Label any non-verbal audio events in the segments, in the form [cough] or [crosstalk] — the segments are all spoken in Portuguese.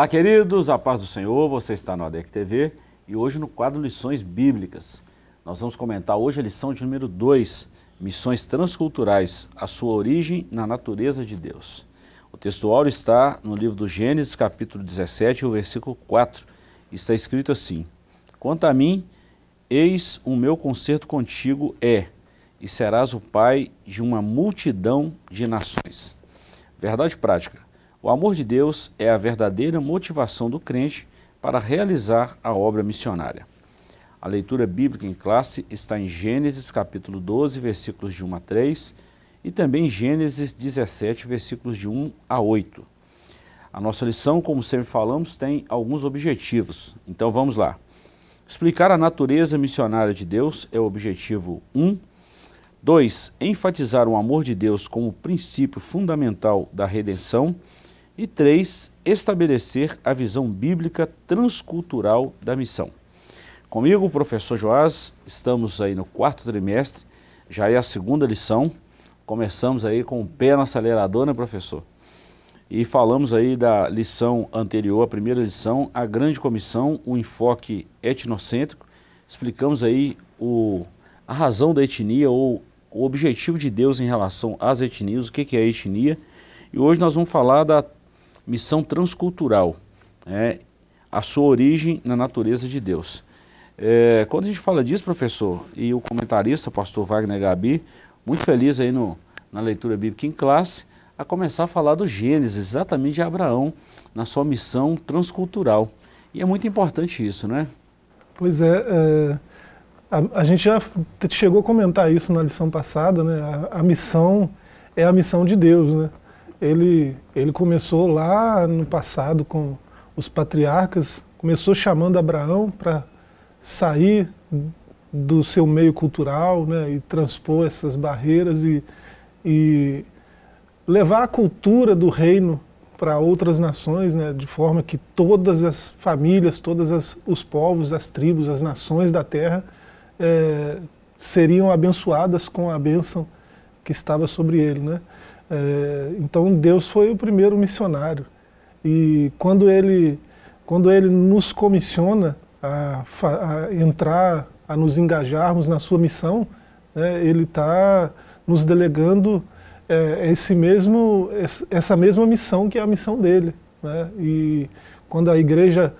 Olá, queridos, a paz do Senhor, você está no ADEC TV e hoje no quadro Lições Bíblicas. Nós vamos comentar hoje a lição de número 2, Missões Transculturais, a sua origem na natureza de Deus. O texto áureo está no livro do Gênesis, capítulo 17, o versículo 4. Está escrito assim, Quanto a mim, eis o meu concerto contigo é, e serás o pai de uma multidão de nações. Verdade prática. O amor de Deus é a verdadeira motivação do crente para realizar a obra missionária. A leitura bíblica em classe está em Gênesis capítulo 12, versículos de 1 a 3 e também Gênesis 17, versículos de 1 a 8. A nossa lição, como sempre falamos, tem alguns objetivos. Então vamos lá. Explicar a natureza missionária de Deus é o objetivo 1. 2. Enfatizar o amor de Deus como princípio fundamental da redenção. E três, estabelecer a visão bíblica transcultural da missão. Comigo, professor Joás, estamos aí no quarto trimestre, já é a segunda lição. Começamos aí com o pé no acelerador, né, professor? E falamos aí da lição anterior, a primeira lição, a grande comissão, o enfoque etnocêntrico. Explicamos aí o, a razão da etnia ou o objetivo de Deus em relação às etnias, o que, é etnia. E hoje nós vamos falar da missão transcultural, é, a sua origem na natureza de Deus. É, quando a gente fala disso, professor, e o comentarista, pastor Wagner Gabi, muito feliz aí no, na leitura bíblica em classe, a começar a falar do Gênesis, exatamente de Abraão, na sua missão transcultural. E é muito importante isso, né? Pois é, é a, a, gente já chegou a comentar isso na lição passada, né? A, a missão é a missão de Deus, né? Ele, ele começou lá no passado com os patriarcas, começou chamando Abraão para sair do seu meio cultural né, e transpor essas barreiras e, e levar a cultura do reino para outras nações, né, de forma que todas as famílias, todos os povos, as tribos, as nações da terra é, seriam abençoadas com a bênção que estava sobre ele. Né? É, então Deus foi o primeiro missionário. E quando ele, quando ele nos comissiona a, a entrar, a nos engajarmos na sua missão, né, ele está nos delegando é, esse mesmo, essa mesma missão que é a missão dele. Né? E quando a igreja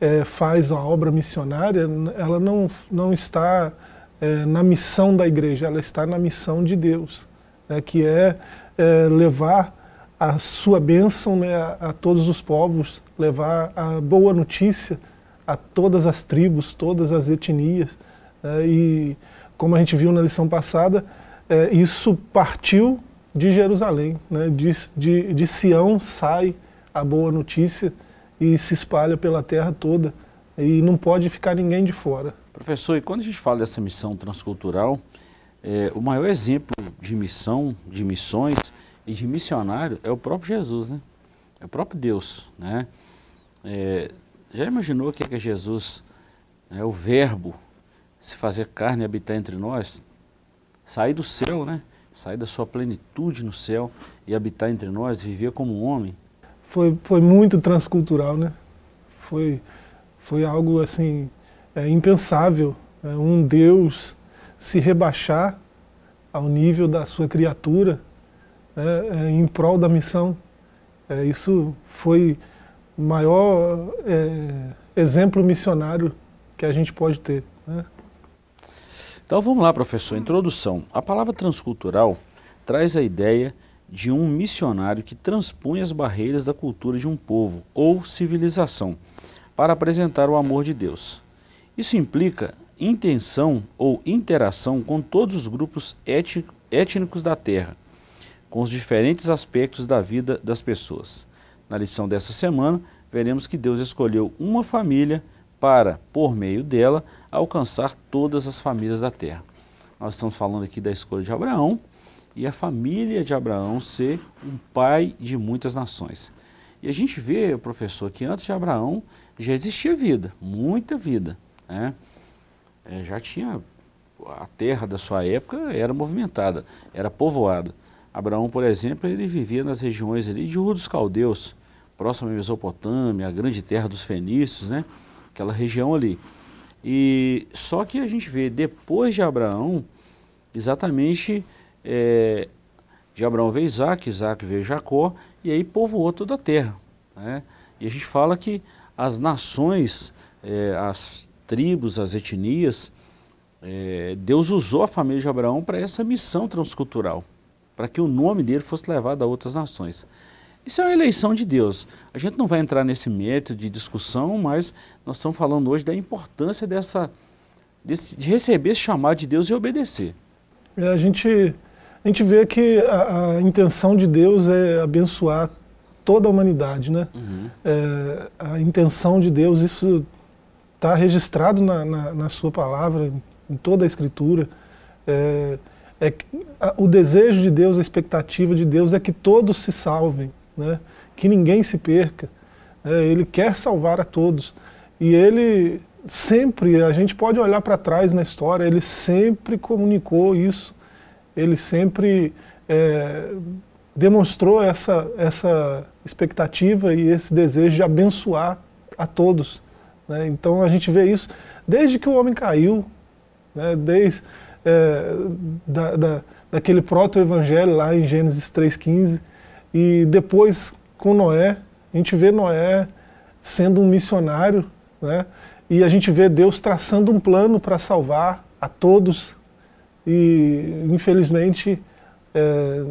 é, faz a obra missionária, ela não, não está é, na missão da igreja, ela está na missão de Deus, né, que é é, levar a sua bênção né, a, a, todos os povos, levar a boa notícia a todas as tribos, todas as etnias. Né, e como a gente viu na lição passada, é, isso partiu de Jerusalém, né, de, de, de Sião sai a boa notícia e se espalha pela terra toda e não pode ficar ninguém de fora. Professor, e quando a gente fala dessa missão transcultural, é, o maior exemplo de missão, de missões e de missionário é o próprio Jesus, né? É o próprio Deus, né? É, já imaginou o que é, que Jesus, né, o verbo, se fazer carne e habitar entre nós? Sair do céu, né? Sair da sua plenitude no céu e habitar entre nós, viver como homem. Foi, foi muito transcultural, né? Foi, foi algo assim, é, impensável. É, um Deus se rebaixar ao nível da sua criatura né, é, em prol da missão. É, isso foi o maior é, exemplo missionário que a gente pode ter. Né? Então vamos lá, professor. Introdução. A palavra transcultural traz a ideia de um missionário que transpõe as barreiras da cultura de um povo ou civilização para apresentar o amor de Deus. Isso implica intenção ou interação com todos os grupos étnicos da Terra, com os diferentes aspectos da vida das pessoas. Na lição dessa semana, veremos que Deus escolheu uma família para, por meio dela, alcançar todas as famílias da terra. Nós estamos falando aqui da escolha de Abraão e a família de Abraão ser um pai de muitas nações. E a gente vê, professor, que antes de Abraão já existia vida, muita vida. Né? É, já tinha a terra da sua época era movimentada, era povoada. Abraão, por exemplo, ele vivia nas regiões ali de Ur dos Caldeus, próxima à Mesopotâmia, a grande terra dos fenícios, né? Aquela região ali. E só que a gente vê depois de Abraão, exatamente é, de Abraão veio Isaac, Isaac veio Jacó, e aí povoou toda a terra. Né? E a gente fala que as nações, é, as tribos, as etnias, é, Deus usou a família de Abraão para essa missão transcultural, para que o nome dele fosse levado a outras nações. Isso é uma eleição de Deus. A gente não vai entrar nesse método de discussão, mas nós estamos falando hoje da importância dessa, desse, de receber esse chamado de Deus e obedecer. É, a, gente, a gente vê que a, a intenção de Deus é abençoar toda a humanidade. Né? Uhum. É, a intenção de Deus, isso está registrado na, na, na, sua palavra, em toda a Escritura. É, é, a, o desejo de Deus, a expectativa de Deus é que todos se salvem né? que ninguém se perca. É, ele quer salvar a todos. E ele sempre, a gente pode olhar para trás na história, ele sempre comunicou isso, ele sempre é, demonstrou essa, essa expectativa e esse desejo de abençoar a todos. Né? Então a gente vê isso desde que o homem caiu, né? desde é, da, da, daquele proto-evangelho lá em Gênesis 3,15, e depois, com Noé, a gente vê Noé sendo um missionário, né? e a gente vê Deus traçando um plano para salvar a todos. E, infelizmente, é,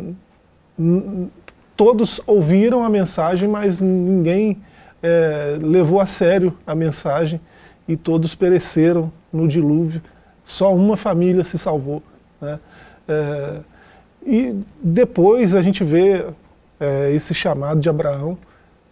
todos ouviram a mensagem, mas ninguém é, levou a sério a mensagem e todos pereceram no dilúvio. Só uma família se salvou. Né? É, e depois a gente vê é, esse chamado de Abraão,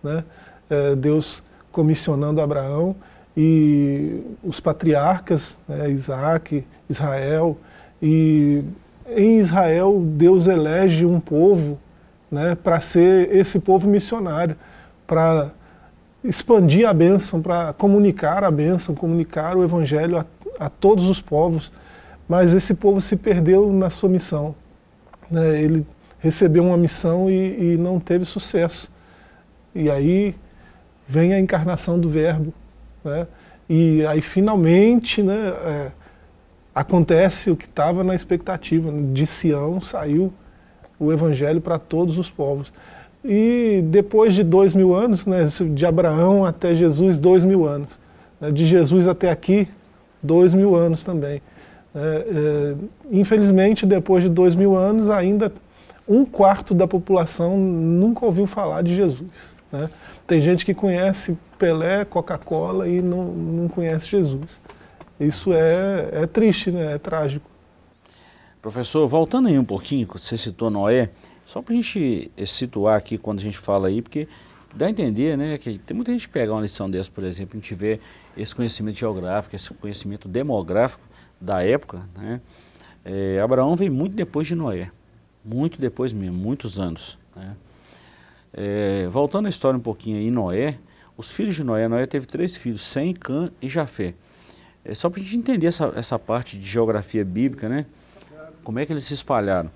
né? É, Deus comissionando Abraão e os patriarcas, né? Isaac, Israel, e em Israel Deus elege um povo né? para ser esse povo missionário, para expandir a bênção, para comunicar a bênção, comunicar o evangelho a, a, todos os povos, mas esse povo se perdeu na sua missão. Né? Ele recebeu uma missão e, e não teve sucesso. E aí vem a encarnação do verbo, né? e aí finalmente né, é, acontece o que estava na expectativa, de Sião saiu o evangelho para todos os povos. E depois de dois mil anos, né, de Abraão até Jesus, dois mil anos. Né, de Jesus até aqui, dois mil anos também. É, é, infelizmente, depois de dois mil anos, ainda um quarto da população nunca ouviu falar de Jesus. Né? Tem gente que conhece Pelé, Coca-Cola e não, não conhece Jesus. Isso é, é triste, né? é trágico. Professor, voltando aí um pouquinho, você citou Noé, só para a gente eh, situar aqui quando a gente fala aí, porque dá a entender né, que tem muita gente que pega uma lição dessa, por exemplo, a gente vê esse conhecimento geográfico, esse conhecimento demográfico da época. Né? É, Abraão veio muito depois de Noé muito depois mesmo, muitos anos. Né? É, voltando à história um pouquinho aí, Noé, os filhos de Noé, Noé teve três filhos, Sem, Cã e Jafé. É só para a gente entender essa, essa parte de geografia bíblica, né? Como é que eles se espalharam.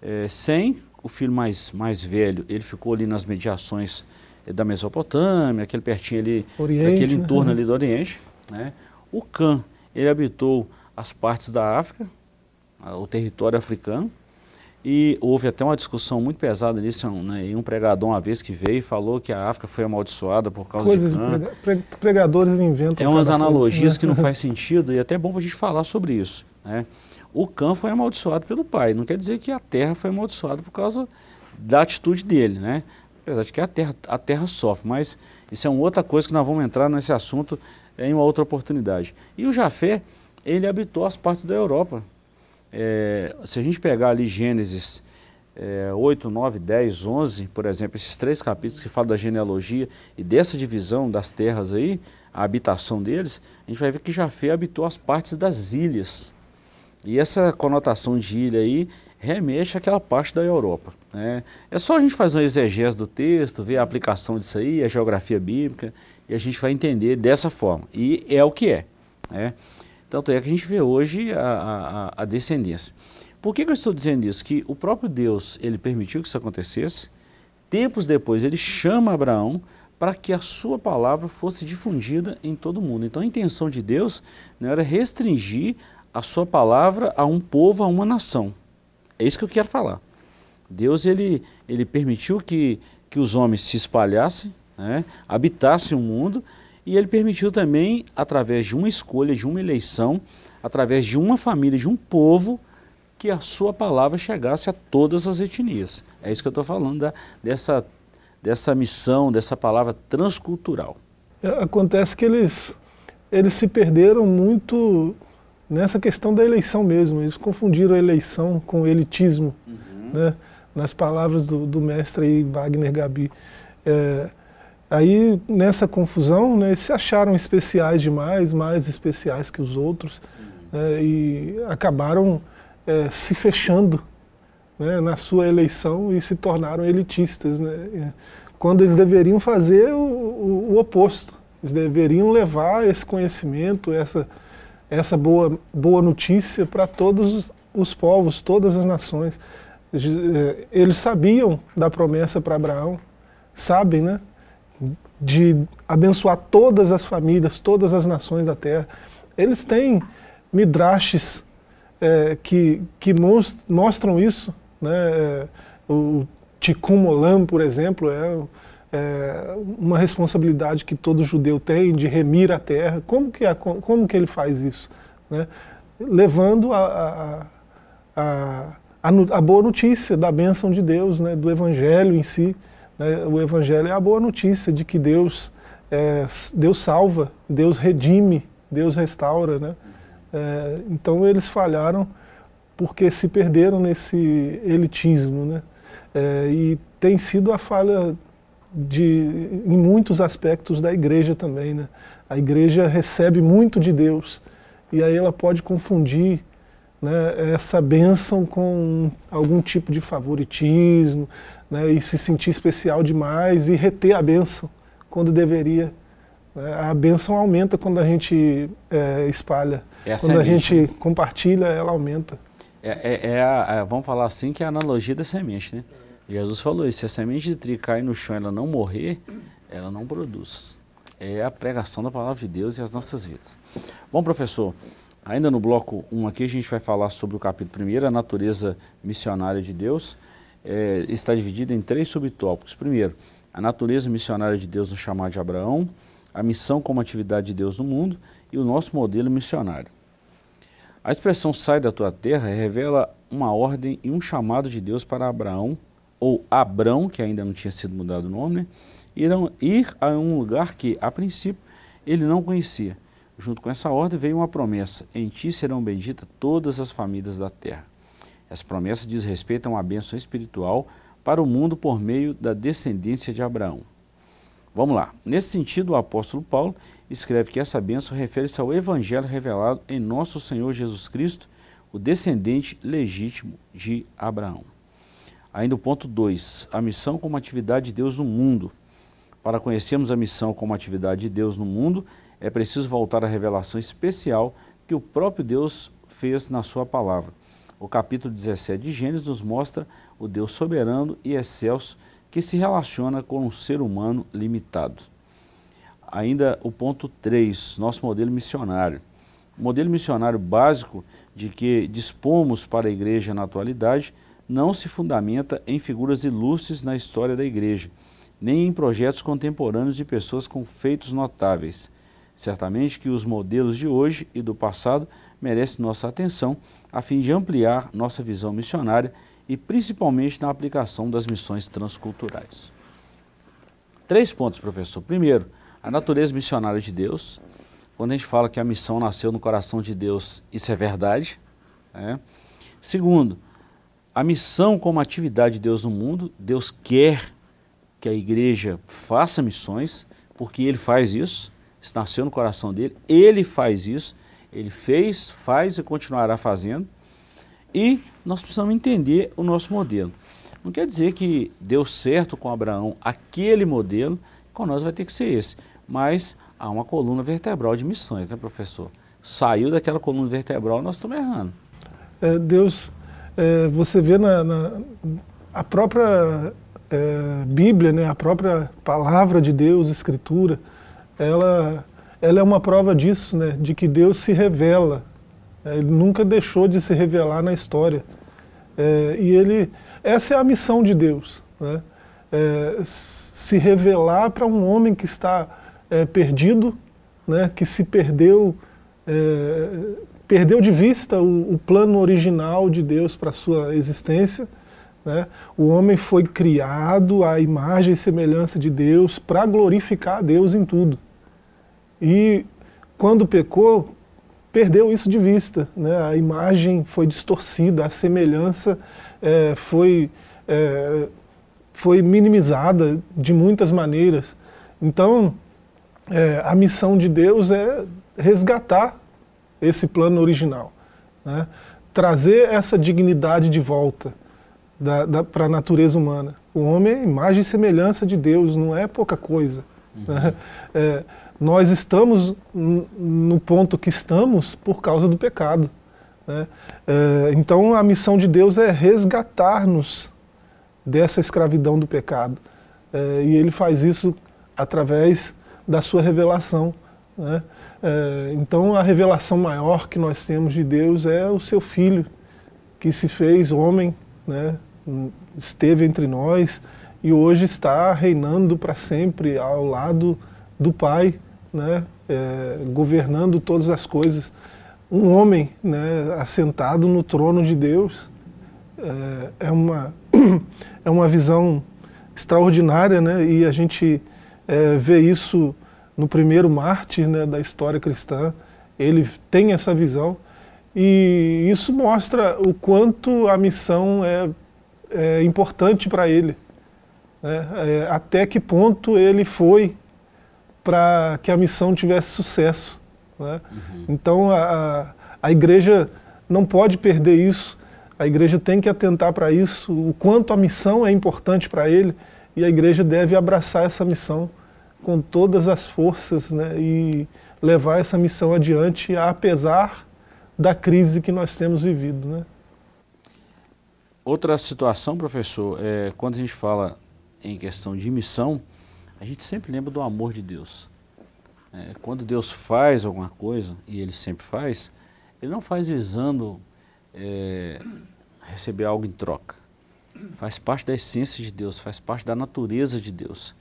É, Sem, o filho mais, mais velho, ele ficou ali nas mediações é, da Mesopotâmia, aquele pertinho ali, Oriente, aquele né? entorno né? ali do Oriente. Né? O Cã, ele habitou as partes da África, o território africano, e houve até uma discussão muito pesada nisso, né? E um pregador uma vez que veio falou que a África foi amaldiçoada por causa Coisas de cã. Prega, pregadores inventam. É umas analogias coisa, né? que não faz [laughs] sentido e é até bom para a gente falar sobre isso. Né? O cã foi amaldiçoado pelo pai, não quer dizer que a terra foi amaldiçoada por causa da atitude dele, né? Apesar de que a terra, a terra sofre, mas isso é uma outra coisa que nós vamos entrar nesse assunto em uma outra oportunidade. E o Jafé, ele habitou as partes da Europa, é, se a gente pegar ali Gênesis é, 8, 9, 10, 11, por exemplo, esses três capítulos que falam da genealogia e dessa divisão das terras aí, a habitação deles, a gente vai ver que Jafé habitou as partes das ilhas. E essa conotação de ilha aí remete àquela parte da Europa. Né? É só a gente fazer uma exegese do texto, ver a aplicação disso aí, a geografia bíblica, e a gente vai entender dessa forma. E é o que é. Né? Tanto é que a gente vê hoje a, a, a descendência. Por que, que, eu estou dizendo isso? Que o próprio Deus, ele permitiu que isso acontecesse. Tempos depois, ele chama Abraão para que a sua palavra fosse difundida em todo mundo. Então a intenção de Deus não era restringir a sua palavra a um povo, a uma nação. É isso que eu quero falar. Deus ele, ele permitiu que, que os homens se espalhassem, né, habitassem o mundo, e ele permitiu também, através de uma escolha, de uma eleição, através de uma família, de um povo, que a sua palavra chegasse a todas as etnias. É isso que eu estou falando, da, dessa, dessa missão, dessa palavra transcultural. É, acontece que eles, eles se perderam muito nessa questão da eleição mesmo. Eles confundiram a eleição com o elitismo, uhum. né? nas palavras do, do mestre aí, Wagner Gabi. É, aí, nessa confusão, né, eles se acharam especiais demais, mais especiais que os outros, uhum. né, e acabaram é, se fechando né, na sua eleição e se tornaram elitistas, né, quando eles deveriam fazer o, o, o, oposto. Eles deveriam levar esse conhecimento, essa, essa boa, boa notícia para todos os povos, todas as nações. É, eles sabiam da promessa para Abraão, sabem, né? De abençoar todas as famílias, todas as nações da terra. Eles têm midrashes é, que, que mostram isso. Né? É, o Tikkun Olam, por exemplo, é, é, uma responsabilidade que todo judeu tem de remir a terra. Como que, como que ele faz isso? Né? Levando a, a, a, a, boa notícia da bênção de Deus, né? do Evangelho em si. Né? O Evangelho é a boa notícia de que Deus, é, Deus salva, Deus redime, Deus restaura. Né? É, então eles falharam porque se perderam nesse elitismo, né? É, e tem sido a falha de, em muitos aspectos da igreja também, né? A igreja recebe muito de Deus e aí ela pode confundir né, essa bênção com algum tipo de favoritismo né, e se sentir especial demais e reter a bênção quando deveria é, a benção aumenta quando a gente é, espalha. Essa quando é a gente compartilha, ela aumenta. É, é, é a, vamos falar assim, que é a analogia da semente, né? Jesus falou isso, se a semente de trigo cair no chão e ela não morrer, ela não produz. É a pregação da palavra de Deus e as nossas vidas. Bom, professor, ainda no bloco 1 aqui a gente vai falar sobre o capítulo 1, a natureza missionária de Deus. É, está dividido em três subtópicos. Primeiro, a natureza missionária de Deus no chamado de Abraão a missão como atividade de Deus no mundo e o nosso modelo missionário. A expressão sai da tua terra revela uma ordem e um chamado de Deus para Abraão, ou Abrão, que ainda não tinha sido mudado o nome, né? irão ir a um lugar que, a princípio, ele não conhecia. Junto com essa ordem veio uma promessa: em ti serão benditas todas as famílias da terra. Essa promessa diz respeito a uma bênção espiritual para o mundo por meio da descendência de Abraão. Vamos lá. Nesse sentido, o apóstolo Paulo escreve que essa bênção refere-se ao evangelho revelado em nosso Senhor Jesus Cristo, o descendente legítimo de Abraão. Ainda o ponto 2, a missão como atividade de Deus no mundo. Para conhecermos a missão como atividade de Deus no mundo, é preciso voltar à revelação especial que o próprio Deus fez na sua palavra. O capítulo 17 de Gênesis nos mostra o Deus soberano e excelso que se relaciona com um ser humano limitado. Ainda o ponto 3, nosso modelo missionário. O modelo missionário básico de que dispomos para a igreja na atualidade não se fundamenta em figuras ilustres na história da igreja, nem em projetos contemporâneos de pessoas com feitos notáveis. Certamente que os modelos de hoje e do passado merecem nossa atenção a fim de ampliar nossa visão missionária e principalmente na aplicação das missões transculturais. Três pontos, professor. Primeiro, a natureza missionária de Deus. Quando a gente fala que a missão nasceu no coração de Deus, isso é verdade. Né? Segundo, a missão como atividade de Deus no mundo. Deus quer que a igreja faça missões, porque Ele faz isso. Isso nasceu no coração dele. Ele faz isso. Ele fez, faz e continuará fazendo. E nós precisamos entender o nosso modelo. Não quer dizer que deu certo com Abraão aquele modelo, com nós vai ter que ser esse. Mas há uma coluna vertebral de missões, né, professor? Saiu daquela coluna vertebral, nós estamos errando. É, Deus, é, você vê na, na, a própria é, Bíblia, né, a própria palavra de Deus, Escritura, ela, ela é uma prova disso, né, de que Deus se revela. É, ele nunca deixou de se revelar na história. É, e ele, essa é a missão de Deus, né, é, se revelar para um homem que está é, perdido, né, que se perdeu, é, perdeu de vista o, o plano original de Deus para a sua existência né? O homem foi criado à imagem e semelhança de Deus para glorificar a Deus em tudo. E quando pecou, perdeu isso de vista. Né? A imagem foi distorcida, a semelhança é, foi, é, foi minimizada de muitas maneiras. Então, é, a missão de Deus é resgatar esse plano original, né? trazer essa dignidade de volta para a natureza humana. O homem é imagem e semelhança de Deus, não é pouca coisa. Uhum. Né? É, nós estamos no ponto que estamos por causa do pecado. Né? É, então a missão de Deus é resgatar-nos dessa escravidão do pecado. É, e ele faz isso através da sua revelação. Né? É, então a revelação maior que nós temos de Deus é o seu Filho, que se fez homem, né? esteve entre nós e hoje está reinando para sempre ao lado do Pai, né, é, governando todas as coisas. Um homem né, assentado no trono de Deus é, é uma, [clears throat] é uma visão extraordinária né, e a gente é, vê isso no primeiro mártir né, da história cristã. Ele tem essa visão e isso mostra o quanto a missão é é, importante para ele. Né? É, até que ponto ele foi para que a missão tivesse sucesso. Né? Uhum. Então a, a igreja não pode perder isso, a igreja tem que atentar para isso, o quanto a missão é importante para ele, e a igreja deve abraçar essa missão com todas as forças né? e levar essa missão adiante, apesar da crise que nós temos vivido. Né? Outra situação, professor, é quando a gente fala em questão de missão, a gente sempre lembra do amor de Deus. É, quando Deus faz alguma coisa, e Ele sempre faz, Ele não faz visando é, receber algo em troca. Faz parte da essência de Deus, faz parte da natureza de Deus.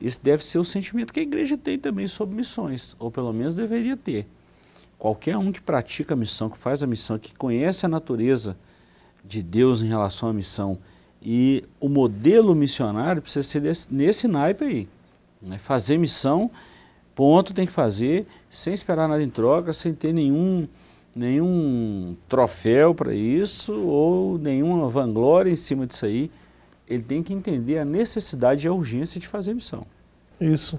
Isso deve ser o sentimento que a igreja tem também sobre missões, ou pelo menos deveria ter. Qualquer um que pratica a missão, que faz a missão, que conhece a natureza de Deus em relação à missão. E o modelo missionário precisa ser desse, nesse naipe aí. Né? Fazer missão, ponto, tem que fazer, sem esperar nada em troca, sem ter nenhum, nenhum troféu para isso ou nenhuma vanglória em cima disso aí. Ele tem que entender a necessidade e a urgência de fazer missão. Isso.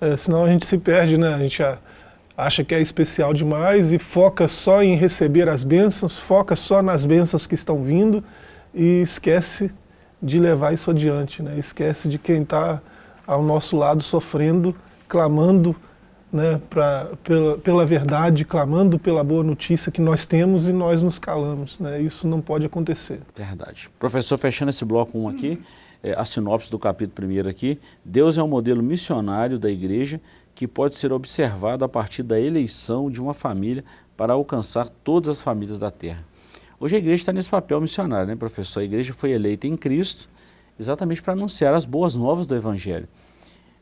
É, senão a gente se perde, né? A gente acha que é especial demais e foca só em receber as bênçãos, foca só nas bênçãos que estão vindo e esquece de levar isso adiante, né? esquece de quem está ao nosso lado sofrendo, clamando né, pra, pela, pela verdade, clamando pela boa notícia que nós temos e nós nos calamos. Né? Isso não pode acontecer. Verdade. Professor, fechando esse bloco 1 um aqui, é, a sinopse do capítulo 1 aqui, Deus é um modelo missionário da igreja que pode ser observado a partir da eleição de uma família para alcançar todas as famílias da terra. Hoje a igreja está nesse papel missionário, né, professor? A igreja foi eleita em Cristo exatamente para anunciar as boas novas do Evangelho.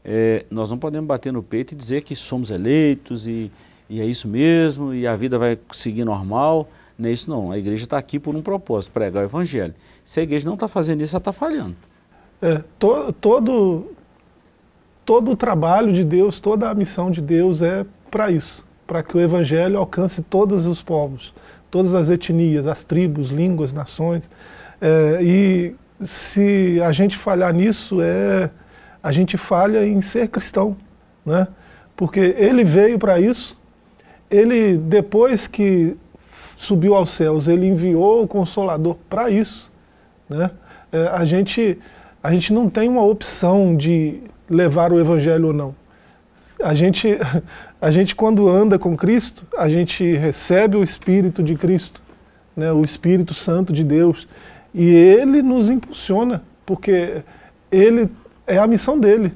É, nós não podemos bater no peito e dizer que somos eleitos e, e é isso mesmo e a vida vai seguir normal. Não é isso não. A igreja está aqui por um propósito, pregar o Evangelho. Se a igreja não está fazendo isso, ela está falhando. É, to, todo, todo o trabalho de Deus, toda a missão de Deus é para isso, para que o Evangelho alcance todos os povos, todas as etnias, as tribos, línguas, nações. É, e se a gente falhar nisso, é, a gente falha em ser cristão, né? porque ele veio para isso, ele, depois que subiu aos céus, ele enviou o Consolador para isso. Né? É, a, gente, a gente não tem uma opção de levar o evangelho ou não. A gente, [laughs] a gente quando anda com Cristo, a gente recebe o Espírito de Cristo, né, o Espírito Santo de Deus, e ele nos impulsiona, porque ele é a missão dele.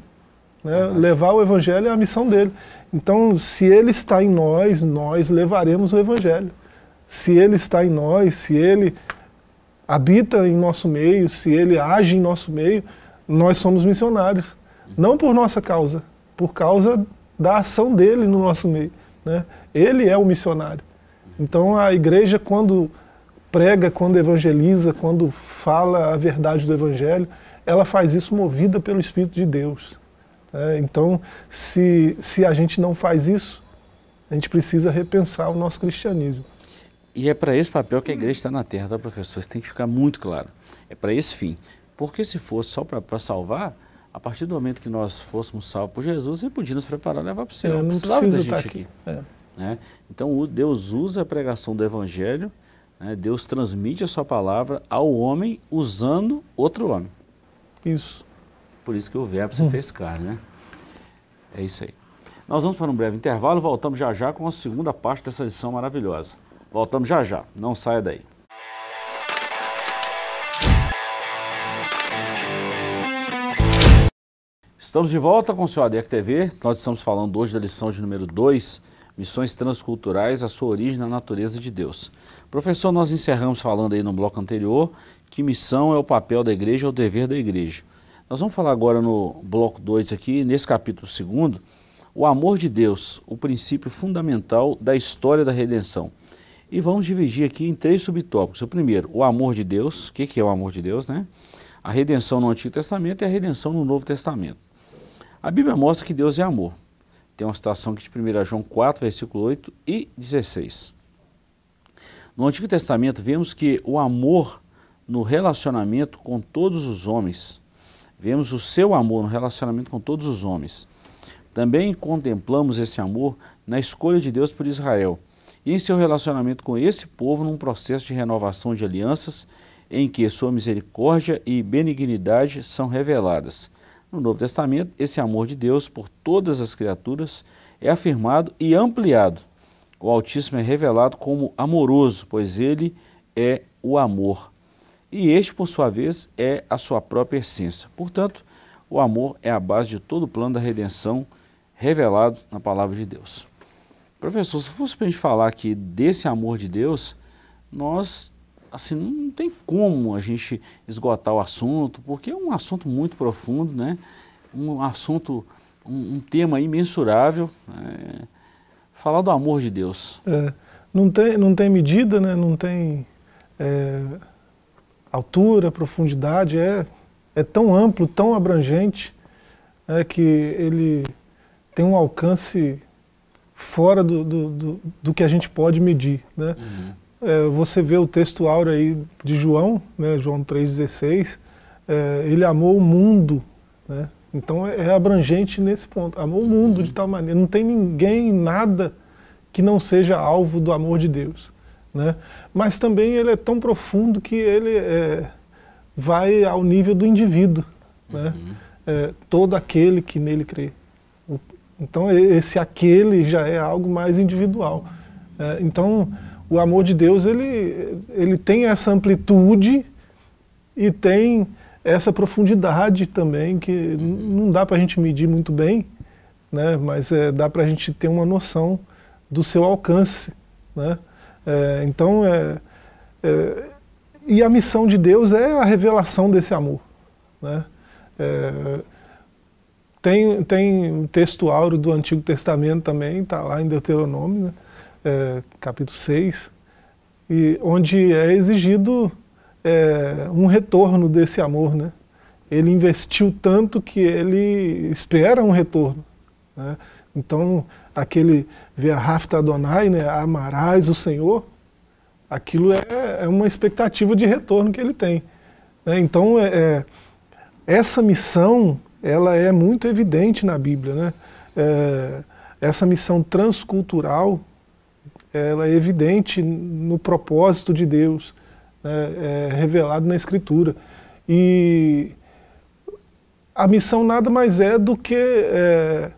Né? Levar o evangelho é a missão dele. Então, se ele está em nós, nós levaremos o evangelho. Se ele está em nós, se ele habita em nosso meio, se ele age em nosso meio, nós somos missionários. Não por nossa causa, por causa da ação dele no nosso meio. Né? Ele é o missionário. Então a igreja, quando prega, quando evangeliza, quando fala a verdade do evangelho, ela faz isso movida pelo Espírito de Deus. É, então, se, se a gente não faz isso, a gente precisa repensar o nosso cristianismo. E é para esse papel que a igreja está na terra, tá, professor? Isso tem que ficar muito claro. É para esse fim. Porque se fosse só para salvar, a partir do momento que nós fôssemos salvos por Jesus, ele podia nos preparar e levar para o céu. É, não precisava da gente aqui. aqui. É. Né? Então, Deus usa a pregação do Evangelho, né? Deus transmite a sua palavra ao homem usando outro homem. Isso. Por isso que o verbo se hum. fez carne, né? É isso aí. Nós vamos para um breve intervalo, voltamos já já com a segunda parte dessa lição maravilhosa. Voltamos já já, não saia daí. Estamos de volta com o seu ADEC TV. Nós estamos falando hoje da lição de número 2, Missões Transculturais, a sua origem na natureza de Deus. Professor, nós encerramos falando aí no bloco anterior que missão é o papel da igreja, é o dever da igreja. Nós vamos falar agora no bloco 2 aqui, nesse capítulo 2, o amor de Deus, o princípio fundamental da história da redenção. E vamos dividir aqui em três subtópicos. O primeiro, o amor de Deus. O que, que é o amor de Deus, né? A redenção no Antigo Testamento e a redenção no Novo Testamento. A Bíblia mostra que Deus é amor. Tem uma citação aqui de 1 João 4, versículo 8 e 16. No Antigo Testamento vemos que o amor no relacionamento com todos os homens, vemos o seu amor no relacionamento com todos os homens. Também contemplamos esse amor na escolha de Deus por Israel e em seu relacionamento com esse povo num processo de renovação de alianças em que sua misericórdia e benignidade são reveladas. No Novo Testamento, esse amor de Deus por todas as criaturas é afirmado e ampliado. O Altíssimo é revelado como amoroso, pois ele é o amor. E este, por sua vez, é a sua própria essência. Portanto, o amor é a base de todo o plano da redenção revelado na palavra de Deus. Professor, se fosse para a gente falar aqui desse amor de Deus, nós, assim, não tem como a gente esgotar o assunto, porque é um assunto muito profundo, né? Um assunto, um, um tema imensurável. Né? Falar do amor de Deus. É, não, tem, não tem medida, né? Não tem é, altura, profundidade, é, é tão amplo, tão abrangente, é, que ele tem um alcance fora do, do, do, do, que a gente pode medir. Né? Uhum. É, você vê o texto áureo aí de João, né, João 3,16, é, ele amou o mundo, né? então é, é abrangente nesse ponto, amou o mundo uhum. de tal maneira, não tem ninguém, nada que não seja alvo do amor de Deus. Né? Mas também ele é tão profundo que ele é, vai ao nível do indivíduo, né? uhum. né? todo aquele que nele crê. Então esse aquele já é algo mais individual. É, então o amor de Deus ele, ele tem essa amplitude e tem essa profundidade também que não dá para a gente medir muito bem, né? mas é, dá para a gente ter uma noção do seu alcance. Né? É, então, é, é, e a missão de Deus é a revelação desse amor. Né? É, tem, tem um texto áureo do Antigo Testamento também, está lá em Deuteronômio, né? é, capítulo 6, e onde é exigido é, um retorno desse amor. Né? Ele investiu tanto que ele espera um retorno. Né? Então, aquele Ve'ahafta Adonai, né? amarás o Senhor, aquilo é, é, uma expectativa de retorno que ele tem. Né? Então, é, é essa missão ela é muito evidente na Bíblia. Né? É, essa missão transcultural ela é evidente no propósito de Deus, né? é revelado na Escritura. E a missão nada mais é do que é,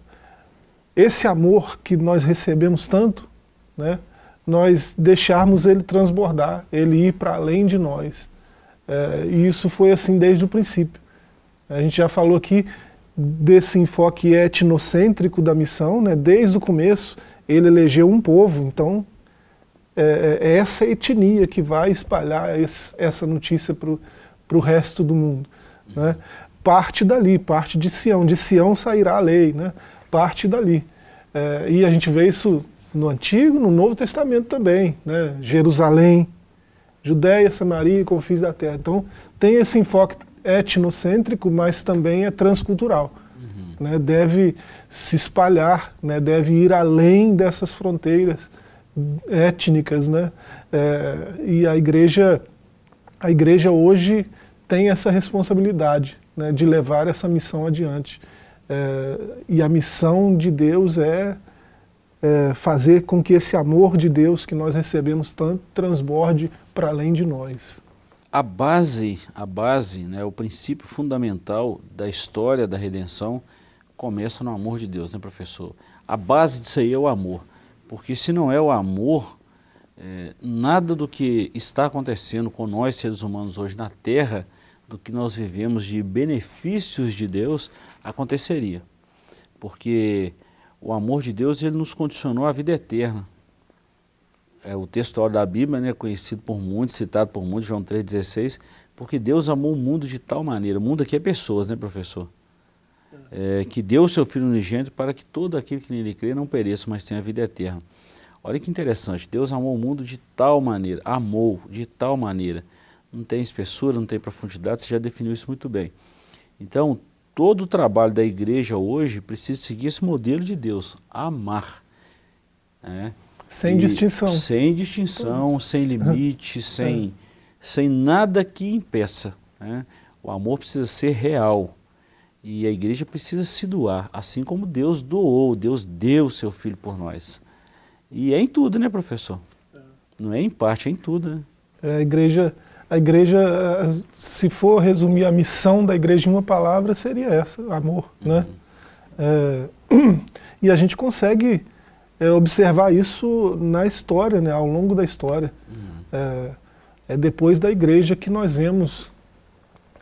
esse amor que nós recebemos tanto, né? nós deixarmos ele transbordar, ele ir para além de nós. É, e isso foi assim desde o princípio. A gente já falou aqui desse enfoque etnocêntrico da missão, né? desde o começo ele elegeu um povo, então é, é essa etnia que vai espalhar esse, essa notícia para o resto do mundo. Né? Parte dali, parte de Sião, de Sião sairá a lei, né? parte dali. É, e a gente vê isso no Antigo, no Novo Testamento também, né? Jerusalém, Judéia, Samaria e confins da terra. Então tem esse enfoque etnocêntrico, mas também é transcultural. Uhum. Né? Deve se espalhar, né? deve ir além dessas fronteiras étnicas. Né? É, e a igreja, a igreja hoje tem essa responsabilidade né? de levar essa missão adiante. É, e a missão de Deus é é, fazer com que esse amor de Deus que nós recebemos tanto transborde para além de nós. A base, a base, né, o princípio fundamental da história da redenção começa no amor de Deus, né, professor? A base disso aí é o amor, porque se não é o amor, é, nada do que está acontecendo com nós seres humanos hoje na Terra, do que nós vivemos de benefícios de Deus, aconteceria. Porque o amor de Deus ele nos condicionou à vida eterna. É o textual da Bíblia, né, conhecido por muitos, citado por muitos, João 3,16, porque Deus amou o mundo de tal maneira, o mundo aqui é pessoas, né, professor? É, que deu o seu Filho unigênito para que todo aquele que nele crê não pereça, mas tenha a vida eterna. Olha que interessante, Deus amou o mundo de tal maneira, amou de tal maneira. Não tem espessura, não tem profundidade, você já definiu isso muito bem. Então, todo o trabalho da igreja hoje precisa seguir esse modelo de Deus, amar. Né? Sem e distinção. Sem distinção, sem limite, sem, sem nada que impeça. Né? O amor precisa ser real. E a igreja precisa se doar, assim como Deus doou, Deus deu seu filho por nós. E é em tudo, né, professor? Não é em parte, é em tudo, né? É, a igreja a igreja, se for resumir a missão da igreja em uma palavra, seria essa, amor. Uhum. Né? É, [clears throat] e a gente consegue é, observar isso na história, né, ao longo da história. Uhum. É, é, depois da igreja que nós vemos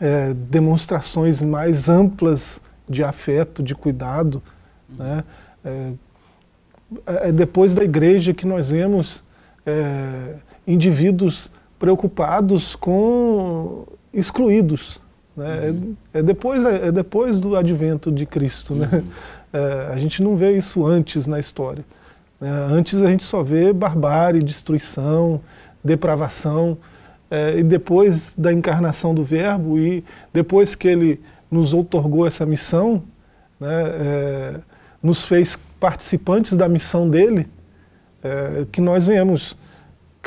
é, demonstrações mais amplas de afeto, de cuidado. Uhum. Né? É, é, depois da igreja que nós vemos é, indivíduos preocupados com excluídos. Né? Uhum. É, é, depois, é, é, depois do advento de Cristo. Né? Uhum. É, a gente não vê isso antes na história. Né? Antes a gente só vê barbárie, destruição, depravação. É, e depois da encarnação do Verbo e depois que ele nos outorgou essa missão, né, é, nos fez participantes da missão dele, é, que nós venhamos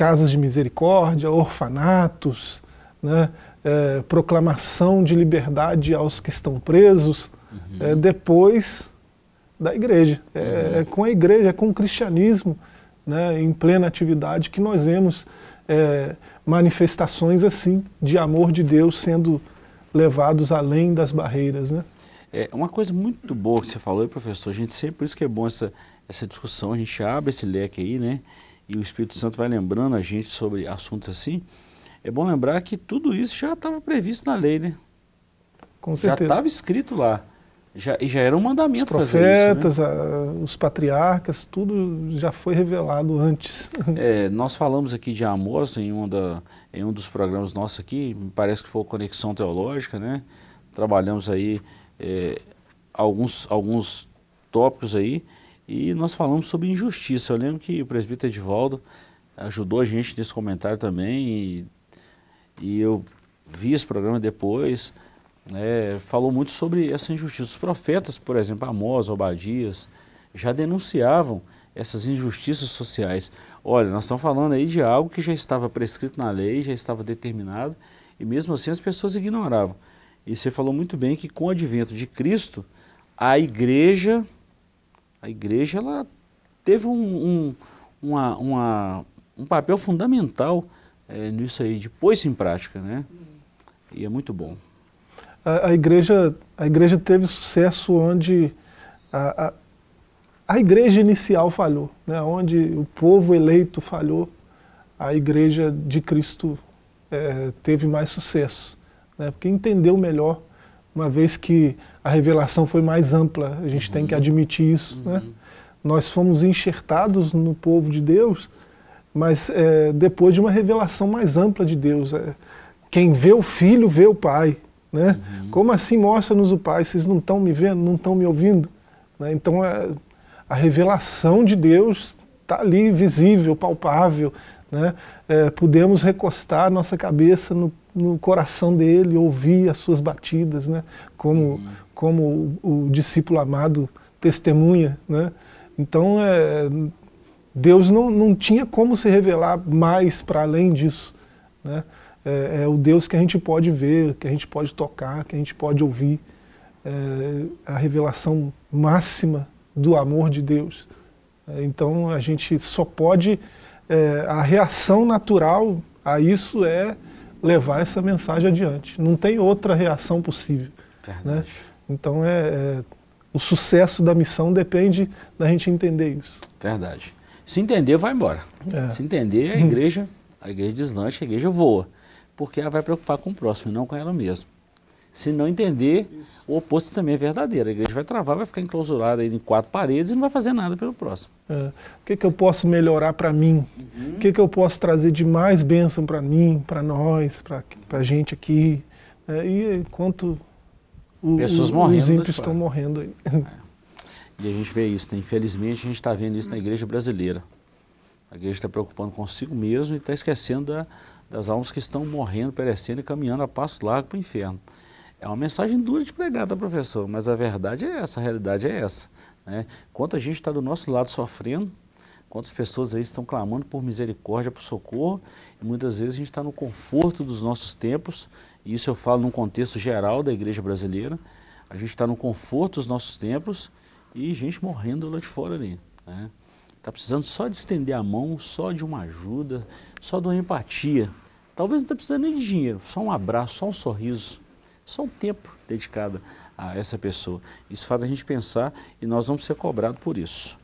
casas de misericórdia, orfanatos, né, é, proclamação de liberdade aos que estão presos, uhum. é, depois da igreja. É, uhum. é, com a igreja, é com o cristianismo né, em plena atividade que nós vemos é, manifestações assim de amor de Deus sendo levados além das barreiras. Né? É uma coisa muito boa que você falou, professor. A gente sempre, por isso que é bom essa, essa discussão, a gente abre esse leque aí, né? E o Espírito Santo vai lembrando a gente sobre assuntos assim, é bom lembrar que tudo isso já estava previsto na lei, né? Com certeza. Já estava escrito lá. Já, e já era um mandamento os profetas, isso, né? os patriarcas, tudo já foi revelado antes. É, nós falamos aqui de Amós em um, da, em um dos programas nossos aqui, me parece que foi Conexão Teológica, né? Trabalhamos aí é, alguns, alguns tópicos aí, e nós falamos sobre injustiça. Eu lembro que o presbítero Edivaldo ajudou a gente nesse comentário também. E, e eu vi esse programa depois. É, falou muito sobre essa injustiça. Os profetas, por exemplo, Amós, Obadias, já denunciavam essas injustiças sociais. Olha, nós estamos falando aí de algo que já estava prescrito na lei, já estava determinado, e mesmo assim as pessoas ignoravam. E você falou muito bem que com o advento de Cristo, a igreja a igreja ela teve um, um, uma, uma, um papel fundamental é, nisso aí, de isso em prática, né? E é muito bom. A, a igreja, a igreja teve sucesso onde a, a, a igreja inicial falhou, né? onde o povo eleito falhou, a igreja de Cristo é, teve mais sucesso, né? porque entendeu melhor uma vez que a revelação foi mais ampla, a gente uhum. tem que uhum. admitir isso. Né? Uhum. Né? Nós fomos enxertados no povo de Deus, mas é, depois de uma revelação mais ampla de Deus. É, quem vê o Filho, vê o Pai. Né? Uhum. Como assim mostra-nos o Pai? Vocês não estão me vendo, não estão me ouvindo? Né? Então é, a revelação de Deus está ali, visível, palpável. Né? É, podemos recostar nossa cabeça no, no, coração dele, ouvir as suas batidas, né? como, uhum. como o, o, discípulo amado testemunha. Né? Então, é, Deus não, não tinha como se revelar mais para além disso. Né? É, é, o Deus que a gente pode ver, que a gente pode tocar, que a gente pode ouvir. É a revelação máxima do amor de Deus. É, então a gente só pode, é, a reação natural a isso é levar essa mensagem adiante. Não tem outra reação possível. Né? Então é, é, o sucesso da missão depende da gente entender isso. Verdade. Se entender, vai embora. É. Se entender, a [laughs] igreja, a igreja deslancha, a igreja voa. Porque ela vai preocupar com o próximo, não com ela mesma. Se não entender, Isso. o oposto também é verdadeiro. A igreja vai travar, vai ficar enclausurada em quatro paredes e não vai fazer nada pelo próximo. É. O que, que eu posso melhorar para mim? Uhum. O que, que eu posso trazer de mais bênção para mim, para nós, para a gente aqui? É, e enquanto o, Pessoas o, morrendo os ímpios estão morrendo aí. É. E a gente vê isso, né? infelizmente a gente está vendo isso na igreja brasileira. A igreja está preocupando consigo mesmo e está esquecendo da, das almas que estão morrendo, perecendo e caminhando a passo largo para o inferno. É uma mensagem dura de pregar, tá, professor? Mas a verdade é essa, a realidade é essa. Né? A gente está do nosso lado sofrendo, quantas pessoas aí estão clamando por misericórdia, por socorro, e muitas vezes a gente está no conforto dos nossos tempos, e isso eu falo num contexto geral da igreja brasileira, a gente está no conforto dos nossos tempos e gente morrendo lá de fora ali. Né? Está precisando só de estender a mão, só de uma ajuda, só de uma empatia. Talvez não está precisando nem de dinheiro, só um abraço, só um sorriso. Só um tempo dedicado a essa pessoa. Isso faz a gente pensar e nós vamos ser cobrados por isso.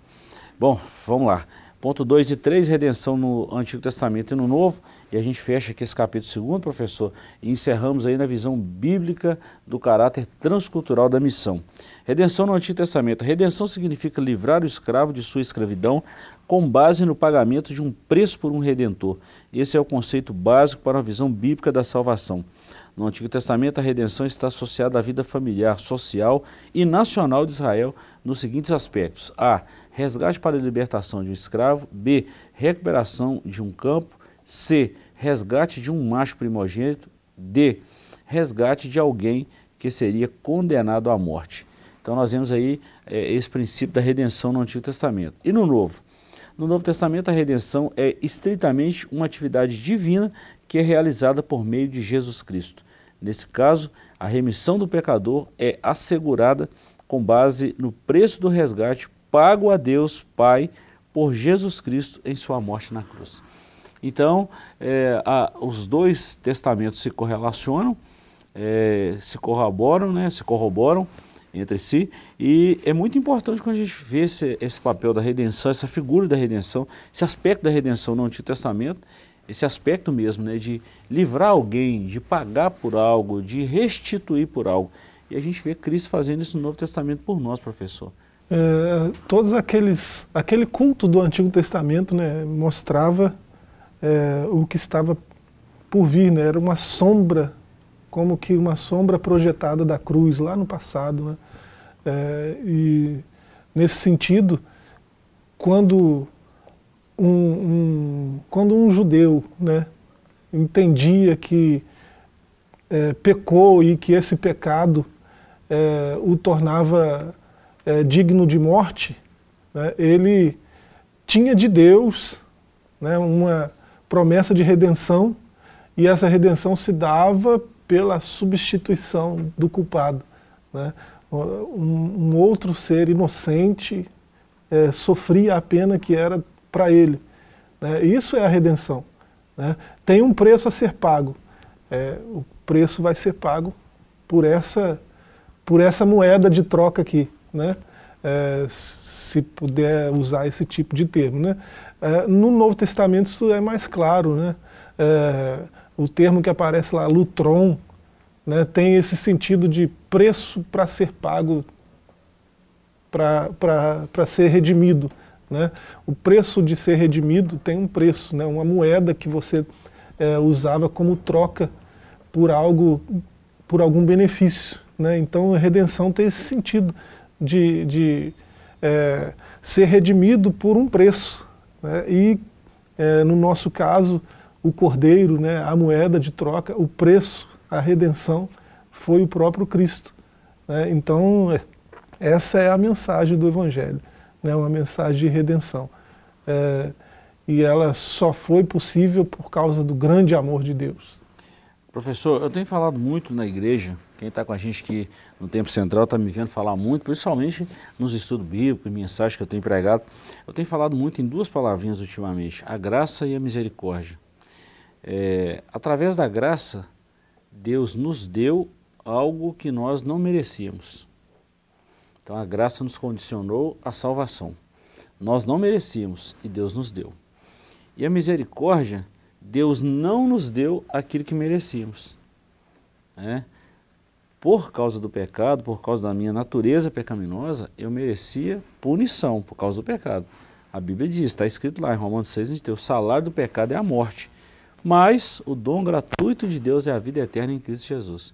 Bom, vamos lá. Ponto 2 e 3, redenção no Antigo Testamento e no Novo. E a gente fecha aqui esse capítulo segundo, professor, e encerramos aí na visão bíblica do caráter transcultural da missão. Redenção no Antigo Testamento. Redenção significa livrar o escravo de sua escravidão com base no pagamento de um preço por um redentor. Esse é o conceito básico para a visão bíblica da salvação. No Antigo Testamento, a redenção está associada à vida familiar, social e nacional de Israel nos seguintes aspectos: A. Resgate para a libertação de um escravo. B. Recuperação de um campo. C. Resgate de um macho primogênito. D. Resgate de alguém que seria condenado à morte. Então nós vemos aí é, esse princípio da redenção no Antigo Testamento. E no Novo? No Novo Testamento, a redenção é estritamente uma atividade divina que é realizada por meio de Jesus Cristo. Nesse caso, a remissão do pecador é assegurada com base no preço do resgate pago a Deus Pai por Jesus Cristo em sua morte na cruz. Então, é, a, os dois testamentos se correlacionam, é, se corroboram, né, se corroboram entre si, e é muito importante quando a gente vê esse, esse papel da redenção, essa figura da redenção, esse aspecto da redenção no Antigo Testamento, esse aspecto mesmo, né, de livrar alguém, de pagar por algo, de restituir por algo. E a gente vê Cristo fazendo isso no Novo Testamento por nós, professor. É, todos aqueles, aquele culto do Antigo Testamento, né, mostrava é, o que estava por vir, né, era uma sombra, como que uma sombra projetada da cruz lá no passado, né, é, e nesse sentido, quando um, um, quando um judeu né, entendia que é, pecou e que esse pecado é, o tornava é, digno de morte, né, ele tinha de Deus né, uma promessa de redenção e essa redenção se dava pela substituição do culpado. Né? Um, um outro ser inocente é, sofria a pena que era para ele. Né? Isso é a redenção. Né? Tem um preço a ser pago. É, o preço vai ser pago por essa, por essa moeda de troca aqui. Né? É, se puder usar esse tipo de termo. Né? É, no Novo Testamento isso é mais claro. Né? É, o termo que aparece lá, lutron, né, tem esse sentido de preço para ser pago, para ser redimido. Né? O preço de ser redimido tem um preço, né? uma moeda que você é, usava como troca por algo, por algum benefício. Né? Então a redenção tem esse sentido de, de é, ser redimido por um preço. Né? E é, no nosso caso, o cordeiro, né, a moeda de troca, o preço, a redenção, foi o próprio Cristo. Né? Então, essa é a mensagem do Evangelho, né, uma mensagem de redenção. É, e ela só foi possível por causa do grande amor de Deus. Professor, eu tenho falado muito na igreja, quem está com a gente aqui no Tempo Central está me vendo falar muito, principalmente nos estudos bíblicos, mensagens que eu tenho pregado. Eu tenho falado muito em duas palavrinhas ultimamente, a graça e a misericórdia. É, através da graça, Deus nos deu algo que nós não merecíamos. Então a graça nos condicionou à salvação. Nós não merecíamos e Deus nos deu. E a misericórdia, Deus não nos deu aquilo que merecíamos. Né? Por causa do pecado, por causa da minha natureza pecaminosa, eu merecia punição por causa do pecado. A Bíblia diz, está escrito lá em Romanos 6, a gente tem, o salário do pecado é a morte. Mas o dom gratuito de Deus é a vida eterna em Cristo Jesus.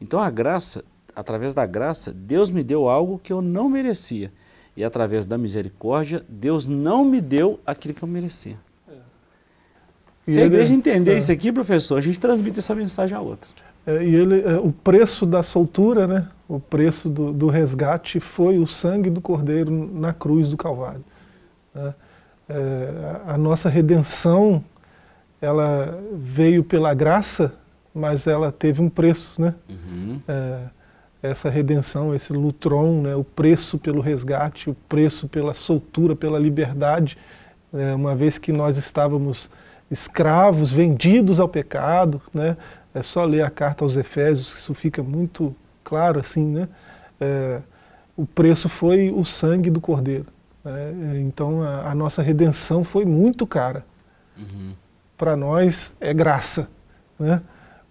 Então a graça, através da graça, Deus me deu algo que eu não merecia. E através da misericórdia, Deus não me deu aquilo que eu merecia. É. Se a igreja entender é. isso aqui, professor, a gente transmite essa mensagem a outra. É, e ele, é, o preço da soltura, né, o preço do, do, resgate foi o sangue do Cordeiro na cruz do Calvário. Né? É, a nossa redenção, ela veio pela graça mas ela teve um preço, né? Uhum. É, essa redenção, esse lutron, né? o preço pelo resgate, o preço pela soltura, pela liberdade, é, uma vez que nós estávamos escravos, vendidos ao pecado, né? É só ler a carta aos Efésios, isso fica muito claro assim, né? É, o preço foi o sangue do Cordeiro. Né? Então a, a, nossa redenção foi muito cara. Uhum. Para nós é graça, né?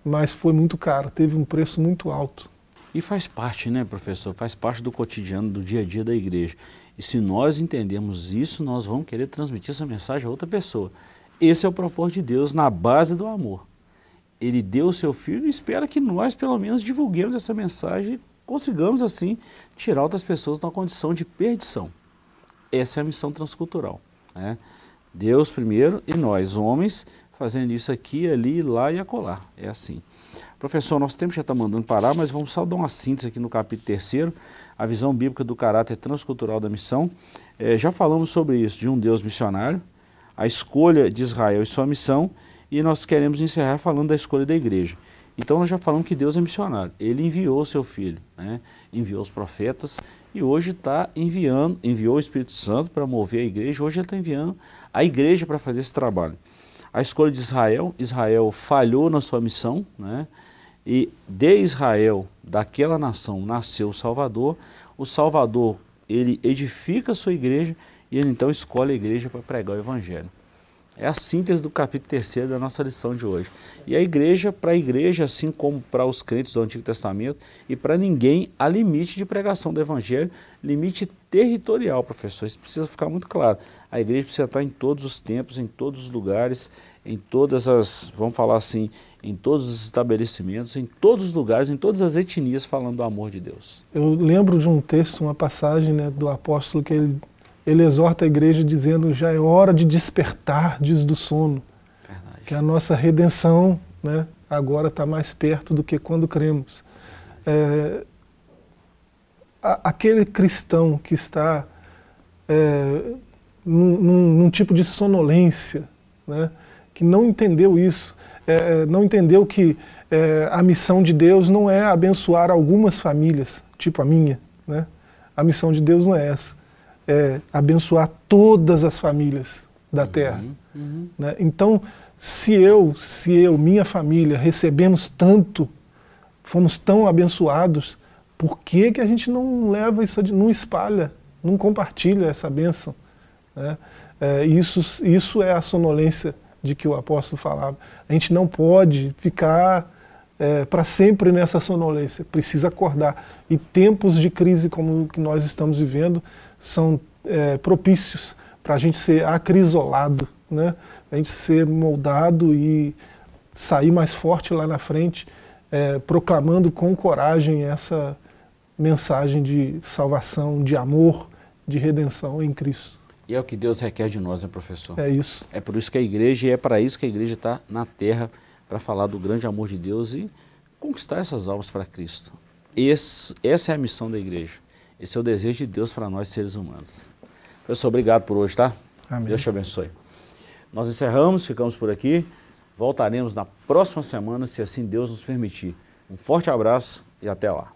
mas foi muito caro, teve um preço muito alto. E faz parte, né, professor? Faz parte do cotidiano, do dia a dia da igreja. E se nós entendemos isso, nós vamos querer transmitir essa mensagem a outra pessoa. Esse é o propósito de Deus na base do amor. Ele deu o seu filho e espera que nós, pelo menos, divulguemos essa mensagem e consigamos, assim, tirar outras pessoas da condição de perdição. Essa é a missão transcultural. Né? Deus primeiro e nós, homens, fazendo isso aqui, ali, lá e acolá. É assim. Professor, nosso tempo já está mandando parar, mas vamos só dar uma síntese aqui no capítulo terceiro, a visão bíblica do caráter transcultural da missão. É, já falamos sobre isso, de um Deus missionário, a escolha de Israel e sua missão, e nós queremos encerrar falando da escolha da igreja. Então nós já falamos que Deus é missionário. Ele enviou seu filho, né? enviou os profetas e hoje está enviando, enviou o Espírito Santo para mover a igreja, hoje ele está enviando a igreja para fazer esse trabalho a escolha de Israel. Israel falhou na sua missão, né? E de Israel, daquela nação, nasceu o Salvador. O Salvador, ele edifica a sua igreja e ele então escolhe a igreja para pregar o Evangelho. É a síntese do capítulo 3 da nossa lição de hoje. E a igreja, para a igreja, assim como para os crentes do Antigo Testamento, e para ninguém, há limite de pregação do Evangelho, limite territorial, professor. Isso precisa ficar muito claro. A igreja precisa estar em todos os tempos, em todos os lugares, em todas as, vamos falar assim, em todos os estabelecimentos, em todos os lugares, em todas as etnias, falando do amor de Deus. Eu lembro de um texto, uma passagem né, do apóstolo que ele ele exorta a igreja dizendo já é hora de despertar, diz do sono. Verdade. Que a nossa redenção né, agora está mais perto do que quando cremos. É, a, aquele cristão que está é, num, num, num, tipo de sonolência, né, que não entendeu isso, é, não entendeu que é, a missão de Deus não é abençoar algumas famílias, tipo a minha. Né? A missão de Deus não é essa é, abençoar todas as famílias da uhum, terra. Uhum. Né? Então, se eu, se eu, minha família, recebemos tanto, fomos tão abençoados, por que, que a gente não leva isso, não espalha, não compartilha essa bênção? Né? É, isso, isso é a sonolência de que o apóstolo falava. A gente não pode ficar é, para sempre nessa sonolência, precisa acordar. E tempos de crise como o que nós estamos vivendo são é, propícios para a gente ser acrisolado, né? a gente ser moldado e sair mais forte lá na frente, é, proclamando com coragem essa mensagem de salvação, de amor, de redenção em Cristo. E é o que Deus requer de nós, né, professor? É isso. É por isso que a igreja, e é para isso que a igreja está na terra, para falar do grande amor de Deus e conquistar essas almas para Cristo. Esse, essa é a missão da igreja. Esse é o desejo de Deus para nós, seres humanos. Professor, obrigado por hoje, tá? Amém. Deus te abençoe. Nós encerramos, ficamos por aqui. Voltaremos na próxima semana, se assim Deus nos permitir. Um forte abraço e até lá.